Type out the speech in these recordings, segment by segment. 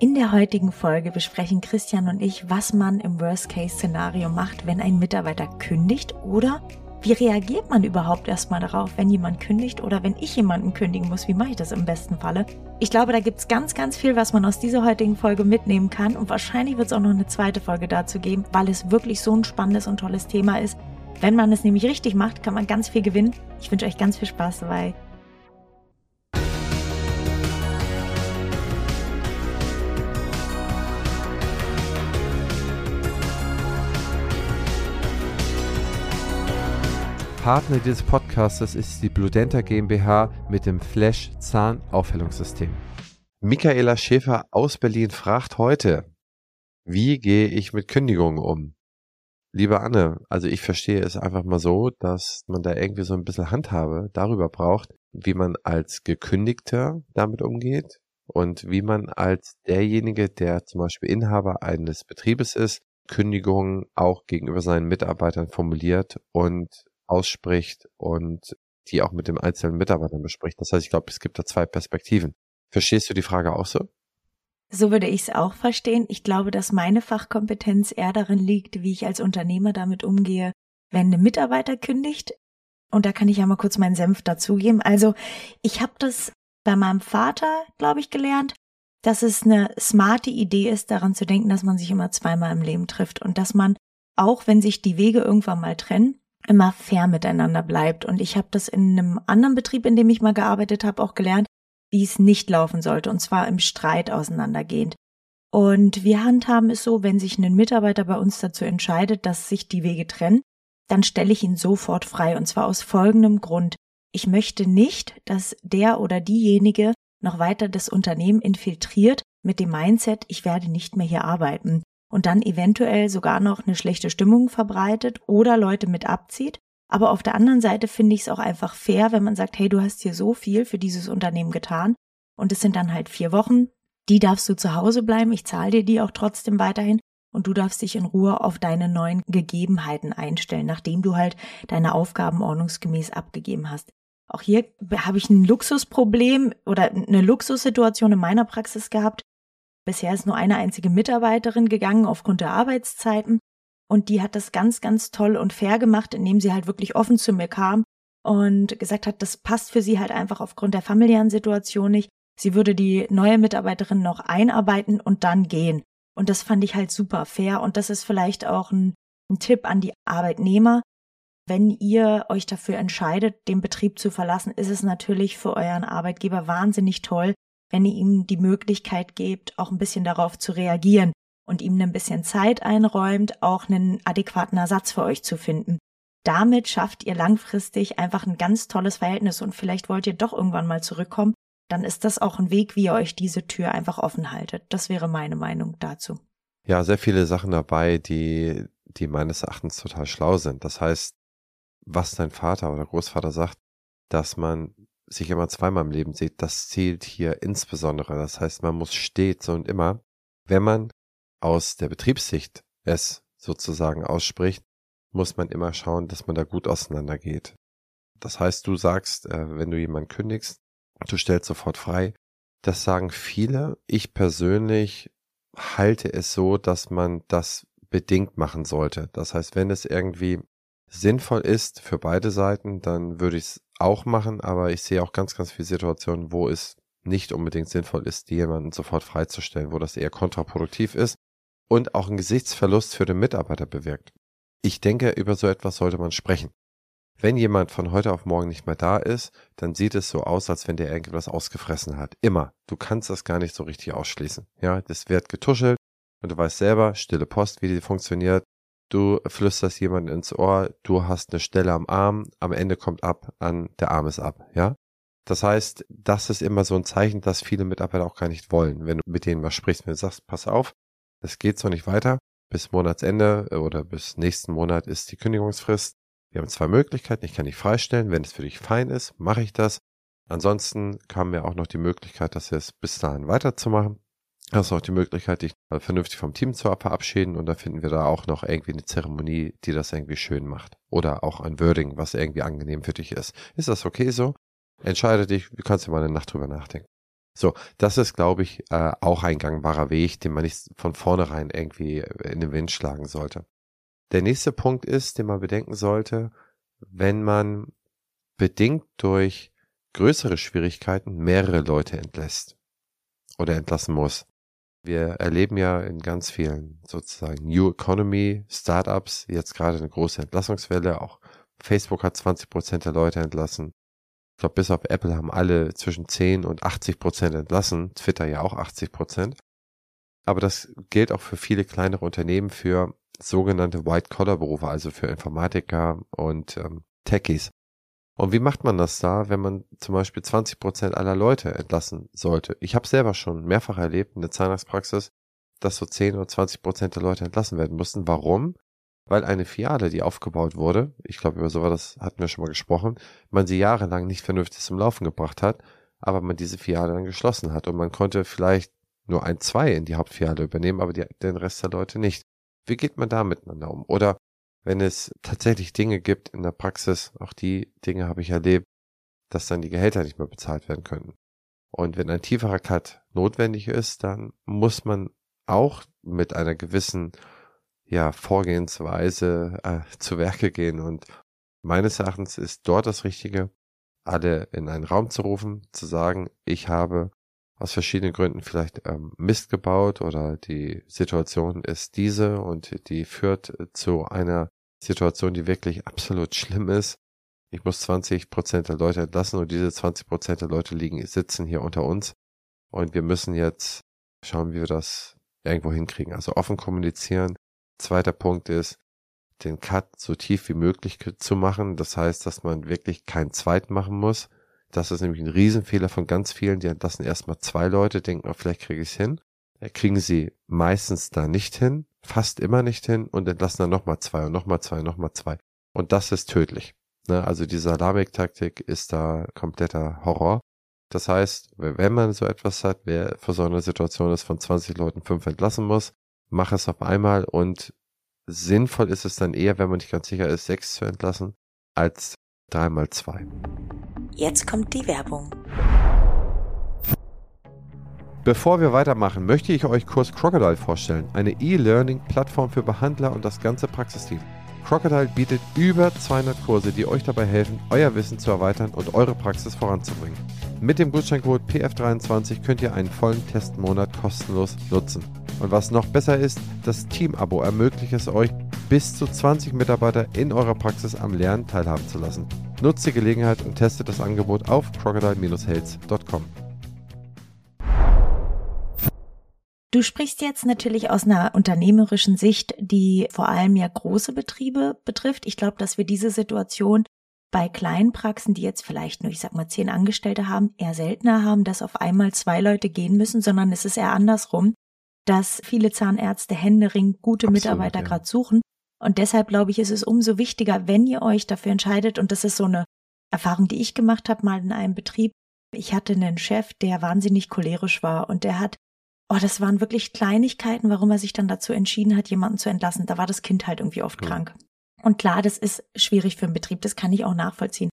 In der heutigen Folge besprechen Christian und ich, was man im Worst-Case-Szenario macht, wenn ein Mitarbeiter kündigt oder wie reagiert man überhaupt erstmal darauf, wenn jemand kündigt oder wenn ich jemanden kündigen muss? Wie mache ich das im besten Falle? Ich glaube, da gibt es ganz, ganz viel, was man aus dieser heutigen Folge mitnehmen kann und wahrscheinlich wird es auch noch eine zweite Folge dazu geben, weil es wirklich so ein spannendes und tolles Thema ist. Wenn man es nämlich richtig macht, kann man ganz viel gewinnen. Ich wünsche euch ganz viel Spaß dabei. Partner dieses Podcastes ist die Bludenta GmbH mit dem Flash Zahnaufhellungssystem. Michaela Schäfer aus Berlin fragt heute, wie gehe ich mit Kündigungen um? Liebe Anne, also ich verstehe es einfach mal so, dass man da irgendwie so ein bisschen Handhabe darüber braucht, wie man als Gekündigter damit umgeht und wie man als derjenige, der zum Beispiel Inhaber eines Betriebes ist, Kündigungen auch gegenüber seinen Mitarbeitern formuliert und ausspricht und die auch mit dem einzelnen Mitarbeitern bespricht. Das heißt, ich glaube, es gibt da zwei Perspektiven. Verstehst du die Frage auch so? So würde ich es auch verstehen. Ich glaube, dass meine Fachkompetenz eher darin liegt, wie ich als Unternehmer damit umgehe, wenn ein Mitarbeiter kündigt. Und da kann ich ja mal kurz meinen Senf dazugeben. Also ich habe das bei meinem Vater, glaube ich, gelernt, dass es eine smarte Idee ist, daran zu denken, dass man sich immer zweimal im Leben trifft und dass man, auch wenn sich die Wege irgendwann mal trennen, immer fair miteinander bleibt. Und ich habe das in einem anderen Betrieb, in dem ich mal gearbeitet habe, auch gelernt, wie es nicht laufen sollte, und zwar im Streit auseinandergehend. Und wir handhaben es so, wenn sich ein Mitarbeiter bei uns dazu entscheidet, dass sich die Wege trennen, dann stelle ich ihn sofort frei, und zwar aus folgendem Grund. Ich möchte nicht, dass der oder diejenige noch weiter das Unternehmen infiltriert mit dem Mindset, ich werde nicht mehr hier arbeiten und dann eventuell sogar noch eine schlechte Stimmung verbreitet oder Leute mit abzieht. Aber auf der anderen Seite finde ich es auch einfach fair, wenn man sagt, hey, du hast hier so viel für dieses Unternehmen getan und es sind dann halt vier Wochen, die darfst du zu Hause bleiben, ich zahle dir die auch trotzdem weiterhin und du darfst dich in Ruhe auf deine neuen Gegebenheiten einstellen, nachdem du halt deine Aufgaben ordnungsgemäß abgegeben hast. Auch hier habe ich ein Luxusproblem oder eine Luxussituation in meiner Praxis gehabt. Bisher ist nur eine einzige Mitarbeiterin gegangen aufgrund der Arbeitszeiten und die hat das ganz, ganz toll und fair gemacht, indem sie halt wirklich offen zu mir kam und gesagt hat, das passt für sie halt einfach aufgrund der familiären Situation nicht. Sie würde die neue Mitarbeiterin noch einarbeiten und dann gehen. Und das fand ich halt super fair und das ist vielleicht auch ein, ein Tipp an die Arbeitnehmer. Wenn ihr euch dafür entscheidet, den Betrieb zu verlassen, ist es natürlich für euren Arbeitgeber wahnsinnig toll, wenn ihr ihm die Möglichkeit gebt, auch ein bisschen darauf zu reagieren und ihm ein bisschen Zeit einräumt, auch einen adäquaten Ersatz für euch zu finden. Damit schafft ihr langfristig einfach ein ganz tolles Verhältnis und vielleicht wollt ihr doch irgendwann mal zurückkommen, dann ist das auch ein Weg, wie ihr euch diese Tür einfach offen haltet. Das wäre meine Meinung dazu. Ja, sehr viele Sachen dabei, die, die meines Erachtens total schlau sind. Das heißt, was dein Vater oder Großvater sagt, dass man sich immer zweimal im Leben sieht, das zählt hier insbesondere. Das heißt, man muss stets und immer, wenn man aus der Betriebssicht es sozusagen ausspricht, muss man immer schauen, dass man da gut auseinandergeht. Das heißt, du sagst, äh, wenn du jemanden kündigst, du stellst sofort frei. Das sagen viele. Ich persönlich halte es so, dass man das bedingt machen sollte. Das heißt, wenn es irgendwie sinnvoll ist für beide Seiten, dann würde ich es auch machen, aber ich sehe auch ganz, ganz viele Situationen, wo es nicht unbedingt sinnvoll ist, jemanden sofort freizustellen, wo das eher kontraproduktiv ist und auch einen Gesichtsverlust für den Mitarbeiter bewirkt. Ich denke, über so etwas sollte man sprechen. Wenn jemand von heute auf morgen nicht mehr da ist, dann sieht es so aus, als wenn der irgendwas ausgefressen hat. Immer. Du kannst das gar nicht so richtig ausschließen. Ja, das wird getuschelt und du weißt selber, stille Post, wie die funktioniert du flüsterst jemanden ins Ohr, du hast eine Stelle am Arm, am Ende kommt ab an, der Arm ist ab, ja? Das heißt, das ist immer so ein Zeichen, dass viele Mitarbeiter auch gar nicht wollen, wenn du mit denen mal sprichst, wenn du sagst, pass auf, es geht so nicht weiter, bis Monatsende äh, oder bis nächsten Monat ist die Kündigungsfrist. Wir haben zwei Möglichkeiten, ich kann dich freistellen, wenn es für dich fein ist, mache ich das. Ansonsten kam mir auch noch die Möglichkeit, das jetzt bis dahin weiterzumachen hast du auch die Möglichkeit, dich vernünftig vom Team zu verabschieden und da finden wir da auch noch irgendwie eine Zeremonie, die das irgendwie schön macht. Oder auch ein Wording, was irgendwie angenehm für dich ist. Ist das okay so? Entscheide dich, du kannst dir mal eine Nacht drüber nachdenken. So, das ist, glaube ich, äh, auch ein gangbarer Weg, den man nicht von vornherein irgendwie in den Wind schlagen sollte. Der nächste Punkt ist, den man bedenken sollte, wenn man bedingt durch größere Schwierigkeiten mehrere Leute entlässt oder entlassen muss. Wir erleben ja in ganz vielen sozusagen New Economy Startups jetzt gerade eine große Entlassungswelle. Auch Facebook hat 20 Prozent der Leute entlassen. Ich glaube, bis auf Apple haben alle zwischen 10 und 80 Prozent entlassen. Twitter ja auch 80 Prozent. Aber das gilt auch für viele kleinere Unternehmen für sogenannte White-Collar-Berufe, also für Informatiker und ähm, Techies. Und wie macht man das da, wenn man zum Beispiel 20 Prozent aller Leute entlassen sollte? Ich habe selber schon mehrfach erlebt in der Zahnarztpraxis, dass so 10 oder 20 Prozent der Leute entlassen werden mussten. Warum? Weil eine Filiale, die aufgebaut wurde, ich glaube über sowas hatten wir schon mal gesprochen, man sie jahrelang nicht vernünftig zum Laufen gebracht hat, aber man diese Filiale dann geschlossen hat und man konnte vielleicht nur ein, zwei in die Hauptfiliale übernehmen, aber die, den Rest der Leute nicht. Wie geht man da miteinander um? Oder wenn es tatsächlich Dinge gibt in der Praxis, auch die Dinge habe ich erlebt, dass dann die Gehälter nicht mehr bezahlt werden können. Und wenn ein tieferer Cut notwendig ist, dann muss man auch mit einer gewissen ja, Vorgehensweise äh, zu Werke gehen. Und meines Erachtens ist dort das Richtige, alle in einen Raum zu rufen, zu sagen, ich habe aus verschiedenen Gründen vielleicht ähm, Mist gebaut oder die Situation ist diese und die führt zu einer Situation, die wirklich absolut schlimm ist. Ich muss 20 Prozent der Leute entlassen und diese 20 Prozent der Leute liegen, sitzen hier unter uns. Und wir müssen jetzt schauen, wie wir das irgendwo hinkriegen. Also offen kommunizieren. Zweiter Punkt ist, den Cut so tief wie möglich zu machen. Das heißt, dass man wirklich keinen zweiten machen muss. Das ist nämlich ein Riesenfehler von ganz vielen. Die entlassen erstmal zwei Leute, denken, oh, vielleicht kriege ich es hin. Kriegen sie meistens da nicht hin fast immer nicht hin und entlassen dann nochmal zwei und nochmal zwei und nochmal zwei. Und das ist tödlich. Ne? Also die Salamik-Taktik ist da kompletter Horror. Das heißt, wenn man so etwas hat, wer vor so einer Situation ist, von 20 Leuten fünf entlassen muss, mach es auf einmal und sinnvoll ist es dann eher, wenn man nicht ganz sicher ist, sechs zu entlassen, als dreimal zwei. Jetzt kommt die Werbung. Bevor wir weitermachen, möchte ich euch Kurs Crocodile vorstellen, eine E-Learning-Plattform für Behandler und das ganze Praxisteam. Crocodile bietet über 200 Kurse, die euch dabei helfen, euer Wissen zu erweitern und eure Praxis voranzubringen. Mit dem Gutscheincode PF23 könnt ihr einen vollen Testmonat kostenlos nutzen. Und was noch besser ist, das Team-Abo ermöglicht es euch, bis zu 20 Mitarbeiter in eurer Praxis am Lernen teilhaben zu lassen. Nutzt die Gelegenheit und testet das Angebot auf crocodile-health.com. Du sprichst jetzt natürlich aus einer unternehmerischen Sicht, die vor allem ja große Betriebe betrifft. Ich glaube, dass wir diese Situation bei kleinen Praxen, die jetzt vielleicht nur, ich sag mal, zehn Angestellte haben, eher seltener haben, dass auf einmal zwei Leute gehen müssen, sondern es ist eher andersrum, dass viele Zahnärzte händeringend gute Absolut, Mitarbeiter ja. gerade suchen. Und deshalb glaube ich, ist es umso wichtiger, wenn ihr euch dafür entscheidet, und das ist so eine Erfahrung, die ich gemacht habe, mal in einem Betrieb. Ich hatte einen Chef, der wahnsinnig cholerisch war und der hat Oh, das waren wirklich Kleinigkeiten, warum er sich dann dazu entschieden hat, jemanden zu entlassen. Da war das Kind halt irgendwie oft mhm. krank. Und klar, das ist schwierig für einen Betrieb, das kann ich auch nachvollziehen.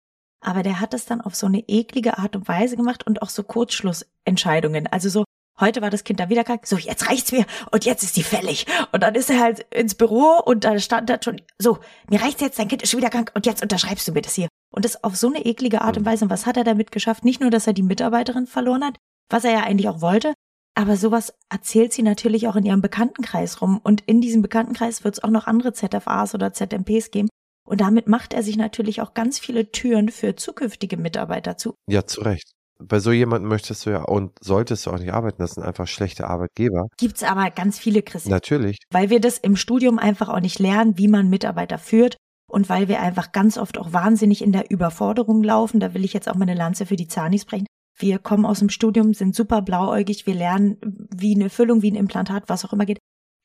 Aber der hat es dann auf so eine eklige Art und Weise gemacht und auch so Kurzschlussentscheidungen. Also so, heute war das Kind da wieder krank, so, jetzt reicht's mir und jetzt ist die fällig. Und dann ist er halt ins Büro und da stand da schon, so, mir reicht's jetzt, dein Kind ist schon wieder krank und jetzt unterschreibst du mir das hier. Und das auf so eine eklige Art und mhm. Weise. Und was hat er damit geschafft? Nicht nur, dass er die Mitarbeiterin verloren hat, was er ja eigentlich auch wollte, aber sowas erzählt sie natürlich auch in ihrem Bekanntenkreis rum. Und in diesem Bekanntenkreis wird es auch noch andere ZFAs oder ZMPs geben. Und damit macht er sich natürlich auch ganz viele Türen für zukünftige Mitarbeiter zu. Ja, zu Recht. Bei so jemandem möchtest du ja und solltest du auch nicht arbeiten. Das sind einfach schlechte Arbeitgeber. Gibt's aber ganz viele, Christian. Natürlich. Weil wir das im Studium einfach auch nicht lernen, wie man Mitarbeiter führt. Und weil wir einfach ganz oft auch wahnsinnig in der Überforderung laufen. Da will ich jetzt auch meine Lanze für die Zanis brechen. Wir kommen aus dem Studium, sind super blauäugig, wir lernen, wie eine Füllung, wie ein Implantat, was auch immer geht.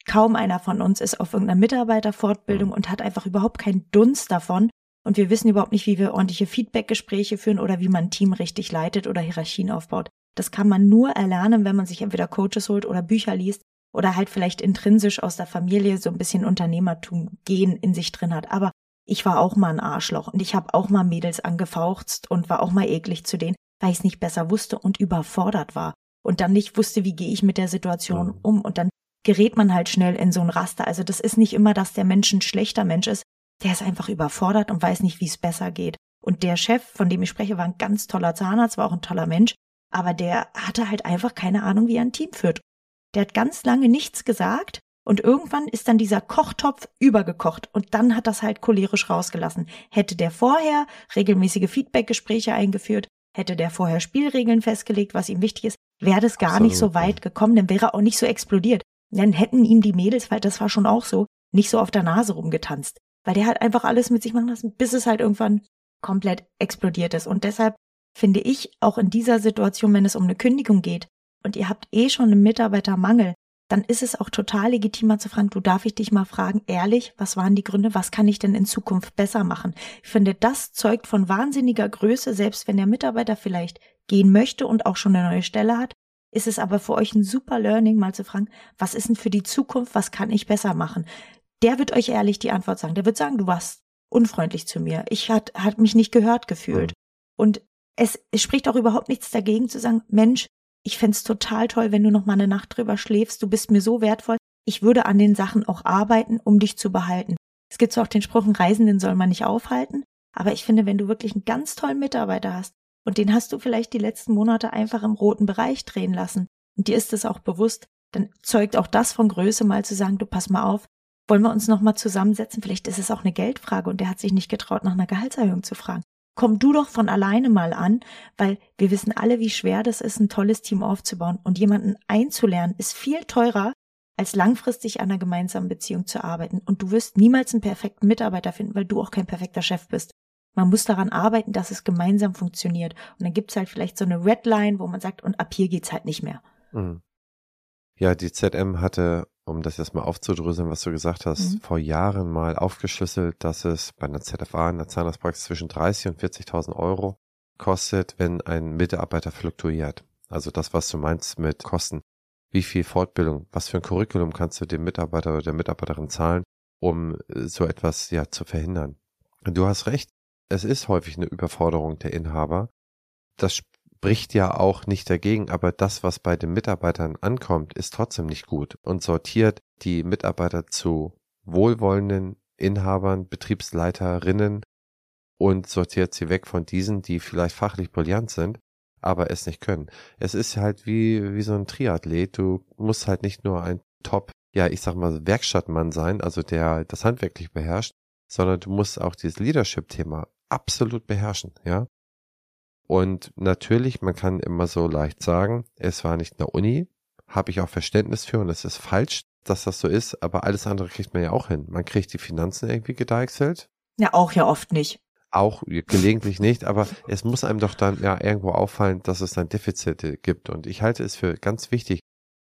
Kaum einer von uns ist auf irgendeiner Mitarbeiterfortbildung und hat einfach überhaupt keinen Dunst davon. Und wir wissen überhaupt nicht, wie wir ordentliche Feedbackgespräche führen oder wie man ein Team richtig leitet oder Hierarchien aufbaut. Das kann man nur erlernen, wenn man sich entweder Coaches holt oder Bücher liest oder halt vielleicht intrinsisch aus der Familie so ein bisschen Unternehmertum gehen in sich drin hat. Aber ich war auch mal ein Arschloch und ich habe auch mal Mädels angefaucht und war auch mal eklig zu denen weil ich es nicht besser wusste und überfordert war. und dann nicht wusste, wie gehe ich mit der Situation Mhm. um und dann gerät man halt schnell in so ein Raster. Also das ist nicht immer, dass der Mensch ein schlechter Mensch ist. Der ist einfach überfordert und weiß nicht, wie es besser geht. Und der Chef, von dem ich spreche, war ein ganz toller Zahnarzt, war auch ein toller Mensch, aber der hatte halt einfach keine Ahnung, wie er ein Team führt. Der hat ganz lange nichts gesagt und irgendwann ist dann dieser Kochtopf übergekocht und dann hat das halt cholerisch rausgelassen. Hätte der vorher regelmäßige Feedbackgespräche eingeführt, hätte der vorher Spielregeln festgelegt, was ihm wichtig ist, wäre das gar nicht so Absolut, weit gekommen, dann wäre er auch nicht so explodiert. Dann hätten ihm die Mädels, weil das war schon auch so, nicht so auf der Nase rumgetanzt. Weil der hat einfach alles mit sich machen lassen, bis es halt irgendwann komplett explodiert ist. Und deshalb finde ich auch in dieser Situation, wenn es um eine Kündigung geht und ihr habt eh schon einen Mitarbeitermangel, dann ist es auch total legitimer zu fragen, du darf ich dich mal fragen, ehrlich, was waren die Gründe, was kann ich denn in Zukunft besser machen? Ich finde, das zeugt von wahnsinniger Größe, selbst wenn der Mitarbeiter vielleicht gehen möchte und auch schon eine neue Stelle hat, ist es aber für euch ein super Learning, mal zu fragen, was ist denn für die Zukunft, was kann ich besser machen? Der wird euch ehrlich die Antwort sagen. Der wird sagen, du warst unfreundlich zu mir. Ich hat, hat mich nicht gehört gefühlt. Und es, es spricht auch überhaupt nichts dagegen zu sagen, Mensch, ich fänd's total toll, wenn du noch mal eine Nacht drüber schläfst. Du bist mir so wertvoll. Ich würde an den Sachen auch arbeiten, um dich zu behalten. Es gibt zwar auch den Spruch, einen Reisenden soll man nicht aufhalten, aber ich finde, wenn du wirklich einen ganz tollen Mitarbeiter hast und den hast du vielleicht die letzten Monate einfach im roten Bereich drehen lassen und dir ist es auch bewusst, dann zeugt auch das von Größe, mal zu sagen, du pass mal auf, wollen wir uns noch mal zusammensetzen? Vielleicht ist es auch eine Geldfrage und der hat sich nicht getraut, nach einer Gehaltserhöhung zu fragen. Komm du doch von alleine mal an, weil wir wissen alle, wie schwer das ist, ein tolles Team aufzubauen und jemanden einzulernen, ist viel teurer, als langfristig an einer gemeinsamen Beziehung zu arbeiten. Und du wirst niemals einen perfekten Mitarbeiter finden, weil du auch kein perfekter Chef bist. Man muss daran arbeiten, dass es gemeinsam funktioniert. Und dann gibt's halt vielleicht so eine Redline, wo man sagt, und ab hier geht's halt nicht mehr. Mhm. Ja, die ZM hatte, um das jetzt mal aufzudröseln, was du gesagt hast, Mhm. vor Jahren mal aufgeschlüsselt, dass es bei einer ZFA, einer Zahnarztpraxis zwischen 30 und 40.000 Euro kostet, wenn ein Mitarbeiter fluktuiert. Also das, was du meinst mit Kosten. Wie viel Fortbildung, was für ein Curriculum kannst du dem Mitarbeiter oder der Mitarbeiterin zahlen, um äh, so etwas ja zu verhindern? Du hast recht. Es ist häufig eine Überforderung der Inhaber. Das spricht ja auch nicht dagegen, aber das, was bei den Mitarbeitern ankommt, ist trotzdem nicht gut und sortiert die Mitarbeiter zu wohlwollenden Inhabern, Betriebsleiterinnen und sortiert sie weg von diesen, die vielleicht fachlich brillant sind, aber es nicht können. Es ist halt wie, wie so ein Triathlet. Du musst halt nicht nur ein Top, ja, ich sag mal, Werkstattmann sein, also der das handwerklich beherrscht, sondern du musst auch dieses Leadership-Thema absolut beherrschen, ja. Und natürlich, man kann immer so leicht sagen, es war nicht eine Uni, habe ich auch Verständnis für und es ist falsch, dass das so ist, aber alles andere kriegt man ja auch hin. Man kriegt die Finanzen irgendwie gedeichselt, Ja, auch ja oft nicht. auch gelegentlich nicht, aber es muss einem doch dann ja irgendwo auffallen, dass es dann Defizite gibt. Und ich halte es für ganz wichtig,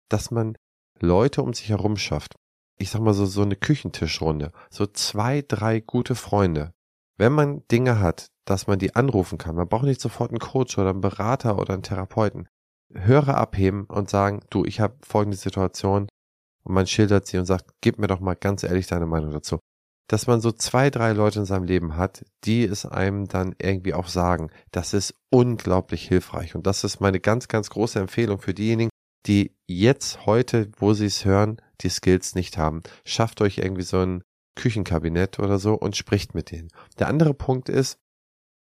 dass man Leute um sich herum schafft. Ich sag mal so, so eine Küchentischrunde. So zwei, drei gute Freunde. Wenn man Dinge hat, dass man die anrufen kann, man braucht nicht sofort einen Coach oder einen Berater oder einen Therapeuten. Hörer abheben und sagen, du, ich habe folgende Situation und man schildert sie und sagt, gib mir doch mal ganz ehrlich deine Meinung dazu dass man so zwei, drei Leute in seinem Leben hat, die es einem dann irgendwie auch sagen. Das ist unglaublich hilfreich. Und das ist meine ganz, ganz große Empfehlung für diejenigen, die jetzt heute, wo sie es hören, die Skills nicht haben. Schafft euch irgendwie so ein Küchenkabinett oder so und spricht mit denen. Der andere Punkt ist,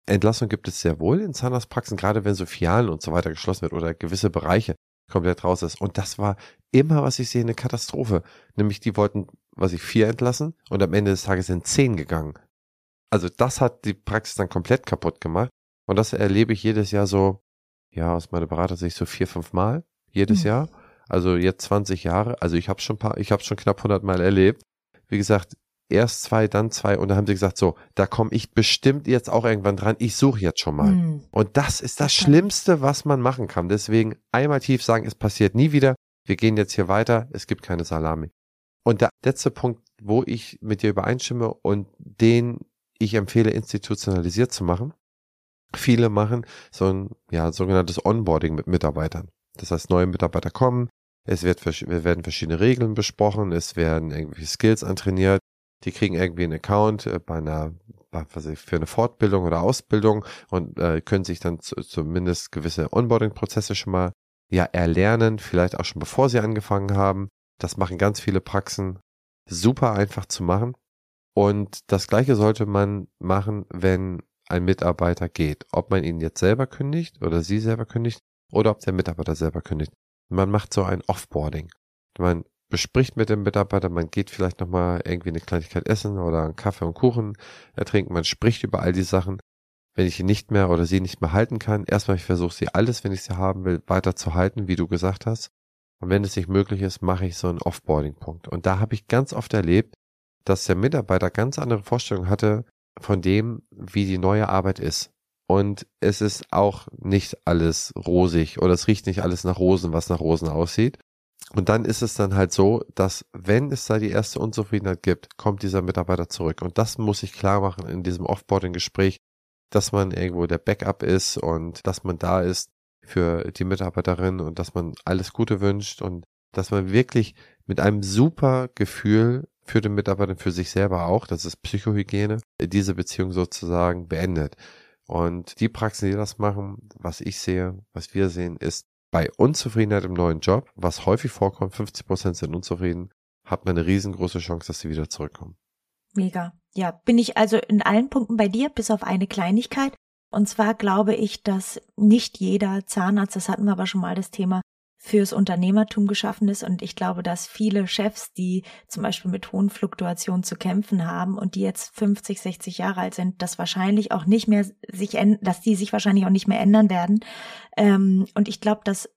Entlassung gibt es sehr wohl in Zahnarztpraxen, gerade wenn so Filialen und so weiter geschlossen wird oder gewisse Bereiche komplett raus ist. Und das war immer, was ich sehe, eine Katastrophe. Nämlich die wollten, was ich vier entlassen und am Ende des Tages sind zehn gegangen. Also das hat die Praxis dann komplett kaputt gemacht. Und das erlebe ich jedes Jahr so, ja, aus meiner Beratersicht so vier, fünf Mal jedes Mhm. Jahr. Also jetzt 20 Jahre. Also ich habe schon paar, ich habe schon knapp 100 Mal erlebt. Wie gesagt, erst zwei, dann zwei und dann haben sie gesagt, so, da komme ich bestimmt jetzt auch irgendwann dran. Ich suche jetzt schon mal. Hm. Und das ist das. Schlimmste, was man machen kann. Deswegen einmal tief sagen, es passiert nie wieder. Wir gehen jetzt hier weiter. Es gibt keine Salami. Und der letzte Punkt, wo ich mit dir übereinstimme und den ich empfehle, institutionalisiert zu machen. Viele machen so ein ja, sogenanntes Onboarding mit Mitarbeitern. Das heißt, neue Mitarbeiter kommen, es wird, werden verschiedene Regeln besprochen, es werden irgendwie Skills antrainiert, die kriegen irgendwie einen Account äh, bei einer, was ich, für eine Fortbildung oder Ausbildung und äh, können sich dann zu, zumindest gewisse Onboarding-Prozesse schon mal ja erlernen, vielleicht auch schon bevor sie angefangen haben. Das machen ganz viele Praxen super einfach zu machen. Und das gleiche sollte man machen, wenn ein Mitarbeiter geht. Ob man ihn jetzt selber kündigt oder sie selber kündigt oder ob der Mitarbeiter selber kündigt. Man macht so ein Offboarding. Man bespricht mit dem Mitarbeiter, man geht vielleicht nochmal irgendwie eine Kleinigkeit essen oder einen Kaffee und Kuchen ertrinken, man spricht über all die Sachen. Wenn ich ihn nicht mehr oder sie nicht mehr halten kann, erstmal ich versuche sie alles, wenn ich sie haben will, weiter zu halten, wie du gesagt hast. Und wenn es nicht möglich ist, mache ich so einen Offboarding-Punkt. Und da habe ich ganz oft erlebt, dass der Mitarbeiter ganz andere Vorstellungen hatte von dem, wie die neue Arbeit ist. Und es ist auch nicht alles rosig oder es riecht nicht alles nach Rosen, was nach Rosen aussieht. Und dann ist es dann halt so, dass wenn es da die erste Unzufriedenheit gibt, kommt dieser Mitarbeiter zurück. Und das muss ich klar machen in diesem Offboarding-Gespräch, dass man irgendwo der Backup ist und dass man da ist für die Mitarbeiterin und dass man alles Gute wünscht und dass man wirklich mit einem super Gefühl für den Mitarbeiter, für sich selber auch, das ist Psychohygiene, diese Beziehung sozusagen beendet. Und die Praxen, die das machen, was ich sehe, was wir sehen, ist bei Unzufriedenheit im neuen Job, was häufig vorkommt, 50 Prozent sind unzufrieden, hat man eine riesengroße Chance, dass sie wieder zurückkommen. Mega. Ja, bin ich also in allen Punkten bei dir, bis auf eine Kleinigkeit. Und zwar glaube ich, dass nicht jeder Zahnarzt, das hatten wir aber schon mal das Thema, fürs Unternehmertum geschaffen ist. Und ich glaube, dass viele Chefs, die zum Beispiel mit hohen Fluktuationen zu kämpfen haben und die jetzt 50, 60 Jahre alt sind, das wahrscheinlich auch nicht mehr sich, dass die sich wahrscheinlich auch nicht mehr ändern werden. Ähm, und ich glaube, dass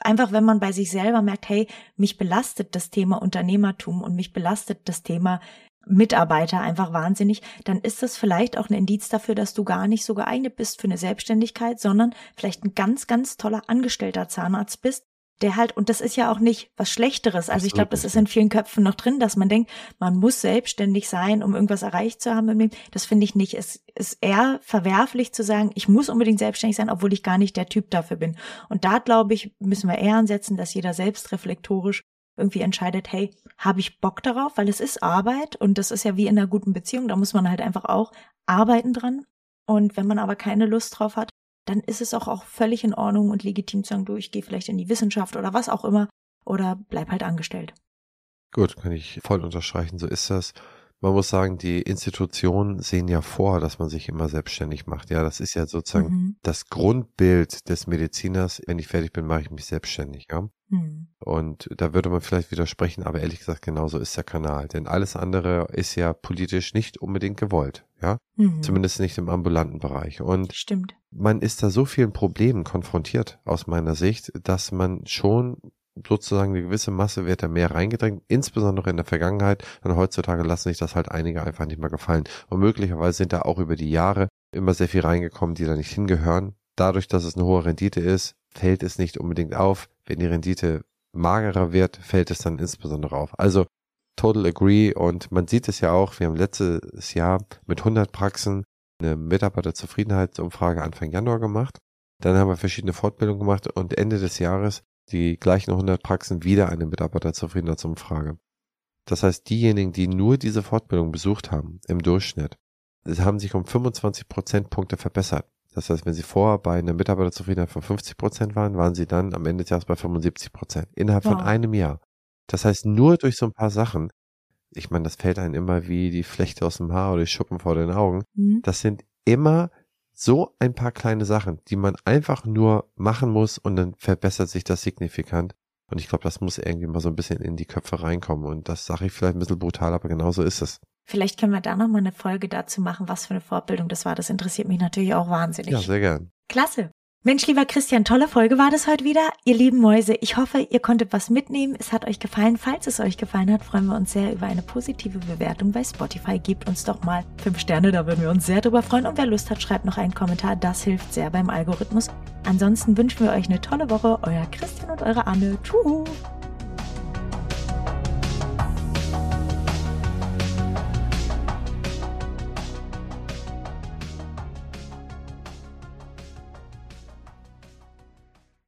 einfach, wenn man bei sich selber merkt, hey, mich belastet das Thema Unternehmertum und mich belastet das Thema Mitarbeiter einfach wahnsinnig, dann ist das vielleicht auch ein Indiz dafür, dass du gar nicht so geeignet bist für eine Selbstständigkeit, sondern vielleicht ein ganz, ganz toller angestellter Zahnarzt bist, der halt, und das ist ja auch nicht was Schlechteres. Also ich glaube, das ist in vielen Köpfen noch drin, dass man denkt, man muss selbstständig sein, um irgendwas erreicht zu haben im Leben. Das finde ich nicht. Es ist eher verwerflich zu sagen, ich muss unbedingt selbstständig sein, obwohl ich gar nicht der Typ dafür bin. Und da, glaube ich, müssen wir eher ansetzen, dass jeder selbst reflektorisch irgendwie entscheidet, hey, habe ich Bock darauf, weil es ist Arbeit und das ist ja wie in einer guten Beziehung, da muss man halt einfach auch arbeiten dran. Und wenn man aber keine Lust drauf hat, dann ist es auch, auch völlig in Ordnung und legitim zu sagen, du, ich gehe vielleicht in die Wissenschaft oder was auch immer oder bleib halt angestellt. Gut, kann ich voll unterstreichen, so ist das. Man muss sagen, die Institutionen sehen ja vor, dass man sich immer selbstständig macht. Ja, das ist ja sozusagen mhm. das Grundbild des Mediziners. Wenn ich fertig bin, mache ich mich selbstständig. Ja. Mhm. Und da würde man vielleicht widersprechen, aber ehrlich gesagt, genauso ist der Kanal. Denn alles andere ist ja politisch nicht unbedingt gewollt. Ja, mhm. zumindest nicht im ambulanten Bereich. Und Stimmt. man ist da so vielen Problemen konfrontiert aus meiner Sicht, dass man schon sozusagen eine gewisse Masse wird da mehr reingedrängt, insbesondere in der Vergangenheit. Und heutzutage lassen sich das halt einige einfach nicht mehr gefallen. Und möglicherweise sind da auch über die Jahre immer sehr viel reingekommen, die da nicht hingehören. Dadurch, dass es eine hohe Rendite ist, fällt es nicht unbedingt auf. Wenn die Rendite magerer wird, fällt es dann insbesondere auf. Also total agree und man sieht es ja auch, wir haben letztes Jahr mit 100 Praxen eine Mitarbeiterzufriedenheitsumfrage Anfang Januar gemacht. Dann haben wir verschiedene Fortbildungen gemacht und Ende des Jahres die gleichen 100 Praxen wieder eine Mitarbeiterzufriedenheitsumfrage. Das heißt, diejenigen, die nur diese Fortbildung besucht haben, im Durchschnitt, haben sich um 25 Prozentpunkte verbessert. Das heißt, wenn sie vorher bei einer Mitarbeiterzufriedenheit von 50 Prozent waren, waren sie dann am Ende des Jahres bei 75 Prozent. Innerhalb wow. von einem Jahr. Das heißt, nur durch so ein paar Sachen, ich meine, das fällt einem immer wie die Flechte aus dem Haar oder die Schuppen vor den Augen. Mhm. Das sind immer so ein paar kleine Sachen, die man einfach nur machen muss und dann verbessert sich das signifikant. Und ich glaube, das muss irgendwie mal so ein bisschen in die Köpfe reinkommen. Und das sage ich vielleicht ein bisschen brutal, aber genau so ist es. Vielleicht können wir da nochmal eine Folge dazu machen, was für eine Fortbildung das war. Das interessiert mich natürlich auch wahnsinnig. Ja, sehr gern. Klasse. Mensch, lieber Christian, tolle Folge war das heute wieder. Ihr lieben Mäuse, ich hoffe, ihr konntet was mitnehmen. Es hat euch gefallen. Falls es euch gefallen hat, freuen wir uns sehr über eine positive Bewertung bei Spotify. Gebt uns doch mal fünf Sterne, da würden wir uns sehr drüber freuen. Und wer Lust hat, schreibt noch einen Kommentar. Das hilft sehr beim Algorithmus. Ansonsten wünschen wir euch eine tolle Woche. Euer Christian und eure Anne. Tschüss.